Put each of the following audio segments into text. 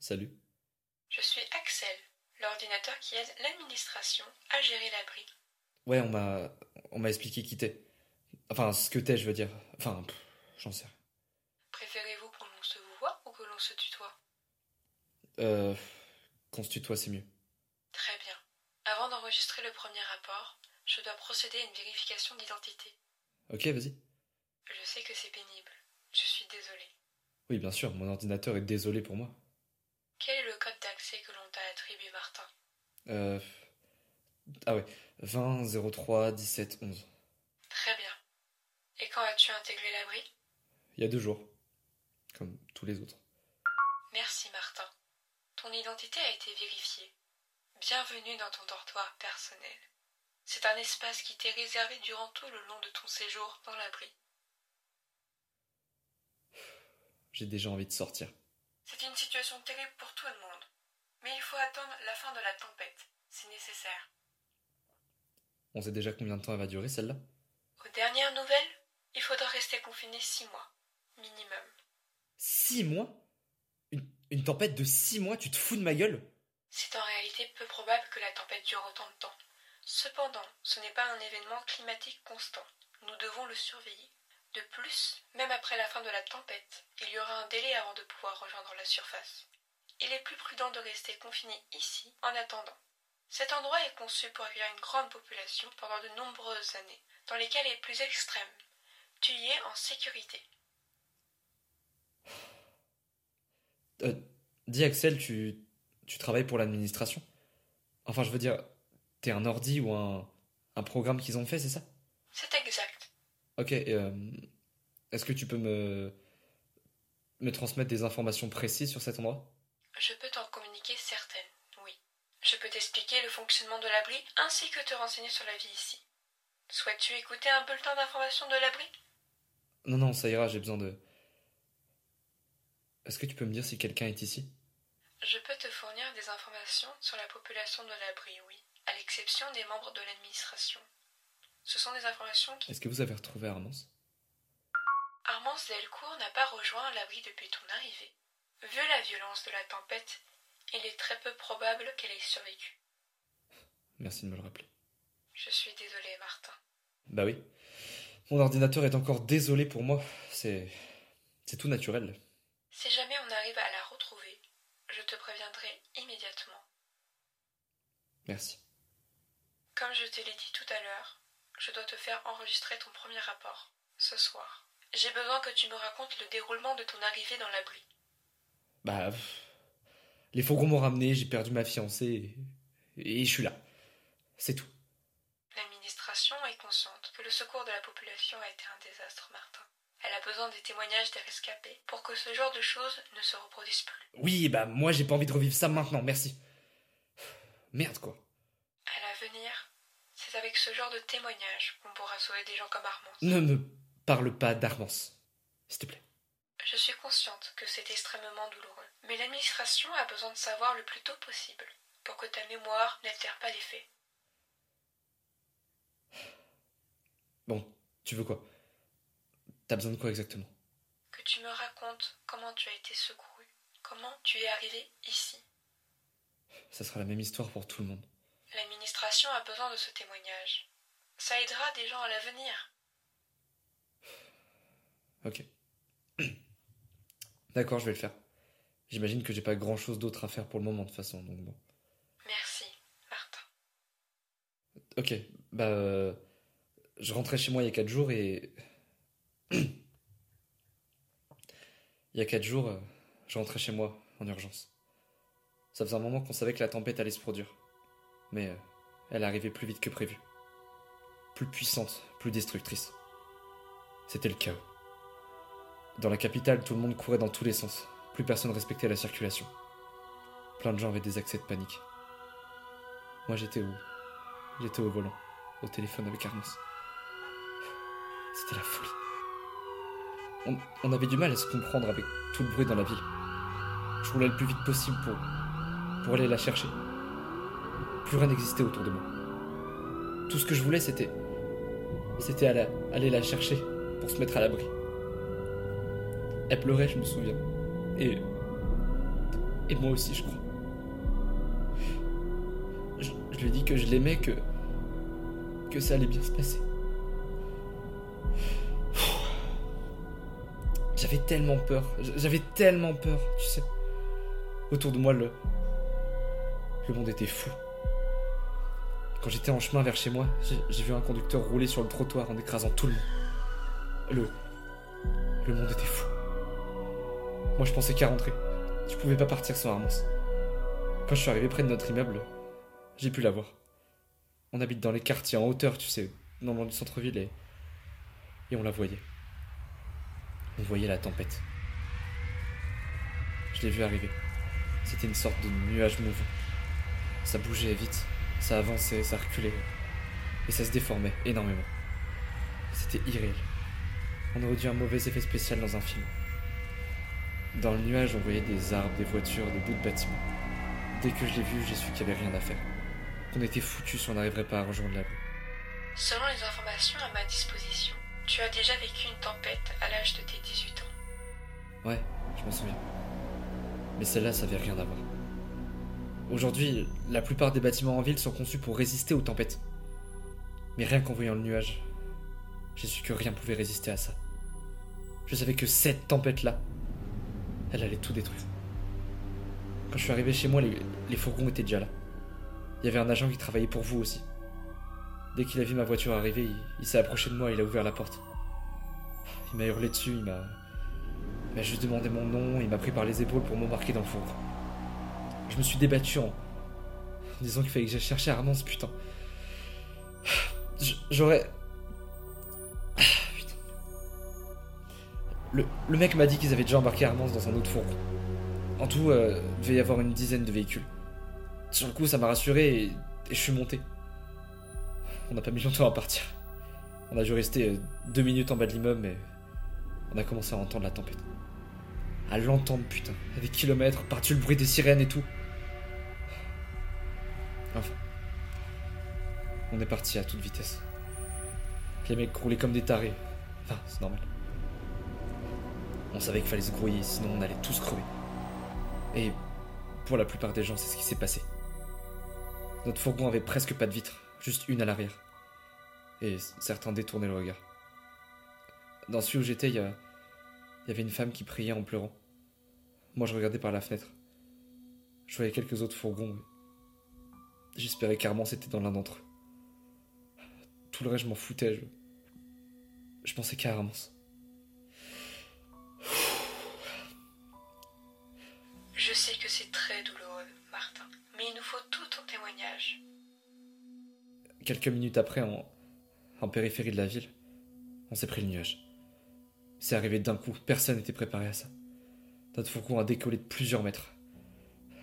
Salut. Je suis Axel, l'ordinateur qui aide l'administration à gérer l'abri. Ouais, on m'a on m'a expliqué qui t'es. Enfin, ce que t'es, je veux dire. Enfin, j'en sais rien. Préférez-vous que l'on se voit ou que l'on se tutoie? Euh. Qu'on se tutoie, c'est mieux. Très bien. Avant d'enregistrer le premier rapport, je dois procéder à une vérification d'identité. Ok, vas-y. Je sais que c'est pénible. Je suis désolée. Oui, bien sûr, mon ordinateur est désolé pour moi. Quel est le code d'accès que l'on t'a attribué, Martin? Euh. Ah ouais, 20 03 17 11. Très bien. Et quand as-tu intégré l'abri? Il y a deux jours. Comme tous les autres. Merci, Martin. Ton identité a été vérifiée. Bienvenue dans ton dortoir personnel. C'est un espace qui t'est réservé durant tout le long de ton séjour dans l'abri. J'ai déjà envie de sortir. C'est une situation terrible pour tout le monde. Mais il faut attendre la fin de la tempête. C'est nécessaire. On sait déjà combien de temps elle va durer celle-là? Aux dernières nouvelles, il faudra rester confiné six mois. Minimum. Six mois? Une, une tempête de six mois, tu te fous de ma gueule? C'est en réalité peu probable que la tempête dure autant de temps. Cependant, ce n'est pas un événement climatique constant. Nous devons le surveiller. De plus, même après la fin de la tempête, il y aura un délai avant de pouvoir rejoindre la surface. Il est plus prudent de rester confiné ici en attendant. Cet endroit est conçu pour accueillir une grande population pendant de nombreuses années, dans les cas les plus extrêmes. Tu y es en sécurité. Euh, dis Axel, tu, tu travailles pour l'administration? Enfin, je veux dire, t'es un ordi ou un, un programme qu'ils ont fait, c'est ça? C'est. Ok, euh, est-ce que tu peux me, me transmettre des informations précises sur cet endroit? Je peux t'en communiquer certaines, oui. Je peux t'expliquer le fonctionnement de l'abri ainsi que te renseigner sur la vie ici. Souhaites-tu écouter un bulletin d'information de l'abri? Non, non, ça ira, j'ai besoin de... Est-ce que tu peux me dire si quelqu'un est ici? Je peux te fournir des informations sur la population de l'abri, oui, à l'exception des membres de l'administration. Ce sont des informations qui... Est-ce que vous avez retrouvé Armance? Armance Delcourt n'a pas rejoint l'abri depuis ton arrivée. Vu la violence de la tempête, il est très peu probable qu'elle ait survécu. Merci de me le rappeler. Je suis désolée, Martin. Bah oui. Mon ordinateur est encore désolé pour moi. C'est... C'est tout naturel. Si jamais on arrive à la retrouver, je te préviendrai immédiatement. Merci. Comme je te l'ai dit tout à l'heure, je dois te faire enregistrer ton premier rapport, ce soir. J'ai besoin que tu me racontes le déroulement de ton arrivée dans l'abri. Bah... pff, Les fourgons m'ont ramené, j'ai perdu ma fiancée... Et... et je suis là. C'est tout. L'administration est consciente que le secours de la population a été un désastre, Martin. Elle a besoin des témoignages des rescapés pour que ce genre de choses ne se reproduise plus. Oui, bah moi j'ai pas envie de revivre ça maintenant, merci. Merde quoi. À l'avenir, c'est avec ce genre de témoignages qu'on pourra sauver des gens comme Armand. Ne me parle pas d'Armance. S'il te plaît. Je suis consciente que c'est extrêmement douloureux, mais l'administration a besoin de savoir le plus tôt possible pour que ta mémoire n'altère pas les faits. Bon, tu veux quoi? T'as besoin de quoi exactement? Que tu me racontes comment tu as été secouru, comment tu es arrivé ici. Ça sera la même histoire pour tout le monde. A besoin de ce témoignage. Ça aidera des gens à l'avenir. Ok. D'accord, je vais le faire. J'imagine que j'ai pas grand chose d'autre à faire pour le moment de toute façon, donc bon. Merci, Martin. Ok, bah. euh, je rentrais chez moi il y a 4 jours et. il y a 4 jours, euh, je rentrais chez moi en urgence. Ça faisait un moment qu'on savait que la tempête allait se produire. Mais euh, elle arrivait plus vite que prévu. Plus puissante, plus destructrice. C'était le chaos. Dans la capitale, tout le monde courait dans tous les sens. Plus personne respectait la circulation. Plein de gens avaient des accès de panique. Moi j'étais où? J'étais au volant, au téléphone avec Armance. C'était la folie. On, on avait du mal à se comprendre avec tout le bruit dans la ville. Je roulais le plus vite possible pour, pour aller la chercher. Plus rien n'existait autour de moi. Tout ce que je voulais, c'était. C'était aller, la chercher pour se mettre à l'abri. Elle pleurait, je me souviens. Et. Et moi aussi, je crois. Je, je lui ai dit que je l'aimais, que. que ça allait bien se passer. J'avais tellement peur. J'avais tellement peur, tu sais. Autour de moi, le. Le monde était fou. Quand j'étais en chemin vers chez moi, j'ai vu un conducteur rouler sur le trottoir en écrasant tout le monde. Le. Le monde était fou. Moi, je pensais qu'à rentrer. Je pouvais pas partir sans Armance. Quand je suis arrivé près de notre immeuble, j'ai pu la voir. On habite dans les quartiers en hauteur, tu sais, non loin du centre-ville, et. Et on la voyait. On voyait la tempête. Je l'ai vu arriver. C'était une sorte de nuage mouvant. Ça bougeait vite, ça avançait, ça reculait. Et ça se déformait énormément. C'était irréel. On aurait dû un mauvais effet spécial dans un film. Dans le nuage, on voyait des arbres, des voitures, des bouts de bâtiments. Dès que je l'ai vu, j'ai su qu'il n'y avait rien à faire. Qu'on était foutus si on n'arriverait pas à rejoindre la Selon les informations à ma disposition, tu as déjà vécu une tempête à l'âge de tes 18 ans. Ouais, je m'en souviens. Mais celle-là, ça avait rien à voir. Aujourd'hui, la plupart des bâtiments en ville sont conçus pour résister aux tempêtes. Mais rien qu'en voyant le nuage, j'ai su que rien pouvait résister à ça. Je savais que cette tempête-là, elle allait tout détruire. Quand je suis arrivé chez moi, les, fourgons étaient déjà là. Il y avait un agent qui travaillait pour vous aussi. Dès qu'il a vu ma voiture arriver, il, s'est approché de moi il a ouvert la porte. Il m'a hurlé dessus, il m'a. Il m'a juste demandé mon nom, il m'a pris par les épaules pour m'embarquer dans le fourgon. Je me suis débattu en, disant qu'il fallait que j'aille chercher Armand, putain. J'aurais. Putain. Le, le mec m'a dit qu'ils avaient déjà embarqué Armance dans un autre fourgon. En tout, euh, il devait y avoir une dizaine de véhicules. Sur le coup, ça m'a rassuré et, je suis monté. On n'a pas mis longtemps à partir. On a dû rester euh, deux minutes en bas de l'immeuble, mais on a commencé à entendre la tempête. À l'entendre, putain. Des kilomètres, par-dessus le bruit des sirènes et tout. On est parti à toute vitesse. Les mecs roulaient comme des tarés. Enfin, c'est normal. On savait qu'il fallait se grouiller, sinon on allait tous crever. Et pour la plupart des gens, c'est ce qui s'est passé. Notre fourgon avait presque pas de vitre, juste une à l'arrière. Et certains détournaient le regard. Dans celui où j'étais, il y, avait une femme qui priait en pleurant. Moi, je regardais par la fenêtre. Je voyais quelques autres fourgons. J'espérais qu'Armand c'était dans l'un d'entre eux. Tout le reste, je m'en foutais. Je, je pensais qu'à Armance. Je sais que c'est très douloureux, Martin, mais il nous faut tout ton témoignage. Quelques minutes après, en, en périphérie de la ville, on s'est pris le nuage. C'est arrivé d'un coup, personne n'était préparé à ça. Notre fourgon a décollé de plusieurs mètres.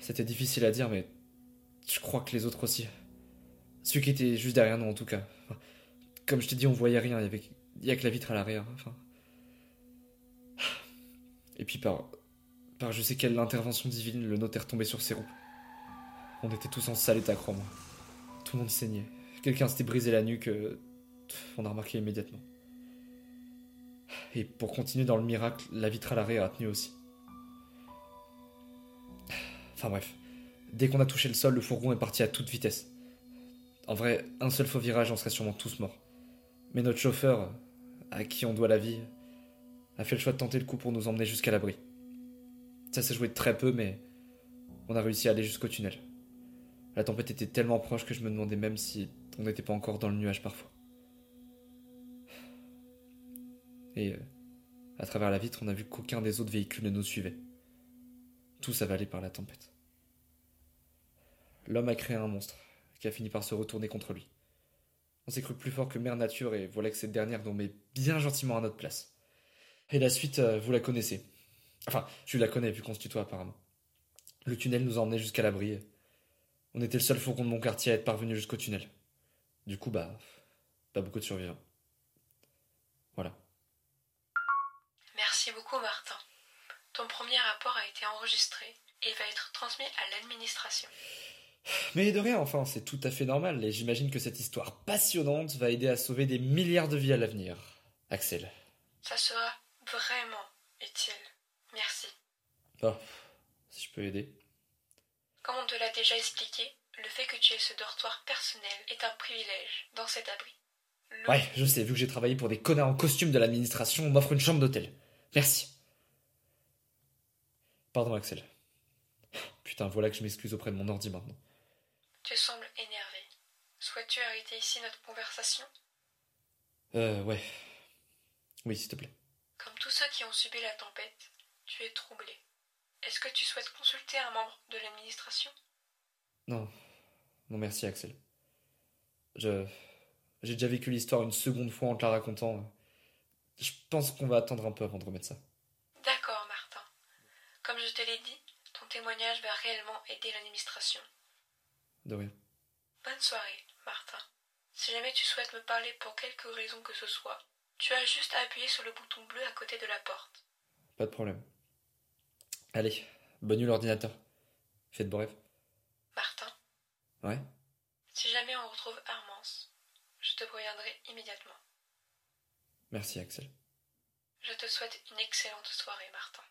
C'était difficile à dire, mais je crois que les autres aussi. Celui qui était juste derrière nous, en tout cas. Comme je t'ai dit, on voyait rien, il y, avait... a que la vitre à l'arrière. Enfin... Et puis par... par je sais quelle intervention divine, le notaire tombait sur ses roues. On était tous en sale état, crois-moi. Tout le monde saignait. Quelqu'un s'était brisé la nuque. Euh, on a remarqué immédiatement. Et pour continuer dans le miracle, la vitre à l'arrière a tenu aussi. Enfin bref. Dès qu'on a touché le sol, le fourgon est parti à toute vitesse. En vrai, un seul faux virage, on serait sûrement tous morts. Mais notre chauffeur, à qui on doit la vie, a fait le choix de tenter le coup pour nous emmener jusqu'à l'abri. Ça s'est joué très peu, mais on a réussi à aller jusqu'au tunnel. La tempête était tellement proche que je me demandais même si on n'était pas encore dans le nuage parfois. Et euh, à travers la vitre, on a vu qu'aucun des autres véhicules ne nous suivait. Tous avalés par la tempête. L'homme a créé un monstre, qui a fini par se retourner contre lui. On s'est cru plus fort que Mère Nature, et voilà que cette dernière nous met bien gentiment à notre place. Et la suite, euh, vous la connaissez. Enfin, je la connais vu qu'on se tutoie apparemment. Le tunnel nous a emmenés jusqu'à l'abri. On était le seul fourgon de mon quartier à être parvenu jusqu'au tunnel. Du coup, bah, pas beaucoup de survivants. Voilà. Merci beaucoup, Martin. Ton premier rapport a été enregistré et va être transmis à l'administration. Mais de rien, enfin, c'est tout à fait normal, et j'imagine que cette histoire passionnante va aider à sauver des milliards de vies à l'avenir. Axel. Ça sera vraiment utile. Merci. Oh, si je peux aider. Comme on te l'a déjà expliqué, le fait que tu aies ce dortoir personnel est un privilège dans cet abri. Le- Ouais, je sais, vu que j'ai travaillé pour des connards en costume de l'administration, on m'offre une chambre d'hôtel. Merci. Pardon, Axel. Putain, voilà que je m'excuse auprès de mon ordi maintenant. Tu sembles énervé. Souhaites-tu arrêter ici notre conversation? Euh, ouais. Oui, s'il te plaît. Comme tous ceux qui ont subi la tempête, tu es troublé. Est-ce que tu souhaites consulter un membre de l'administration? Non. Non, merci, Axel. Je. J'ai déjà vécu l'histoire une seconde fois en te la racontant. Je pense qu'on va attendre un peu avant de remettre ça. D'accord, Martin. Comme je te l'ai dit, ton témoignage va réellement aider l'administration. De rien. Bonne soirée, Martin. Si jamais tu souhaites me parler pour quelque raison que ce soit, tu as juste à appuyer sur le bouton bleu à côté de la porte. Pas de problème. Allez, bonne nuit l'ordinateur. Faites beau rêve. Martin, Ouais si jamais on retrouve Armance, je te préviendrai immédiatement. Merci, Axel. Je te souhaite une excellente soirée, Martin.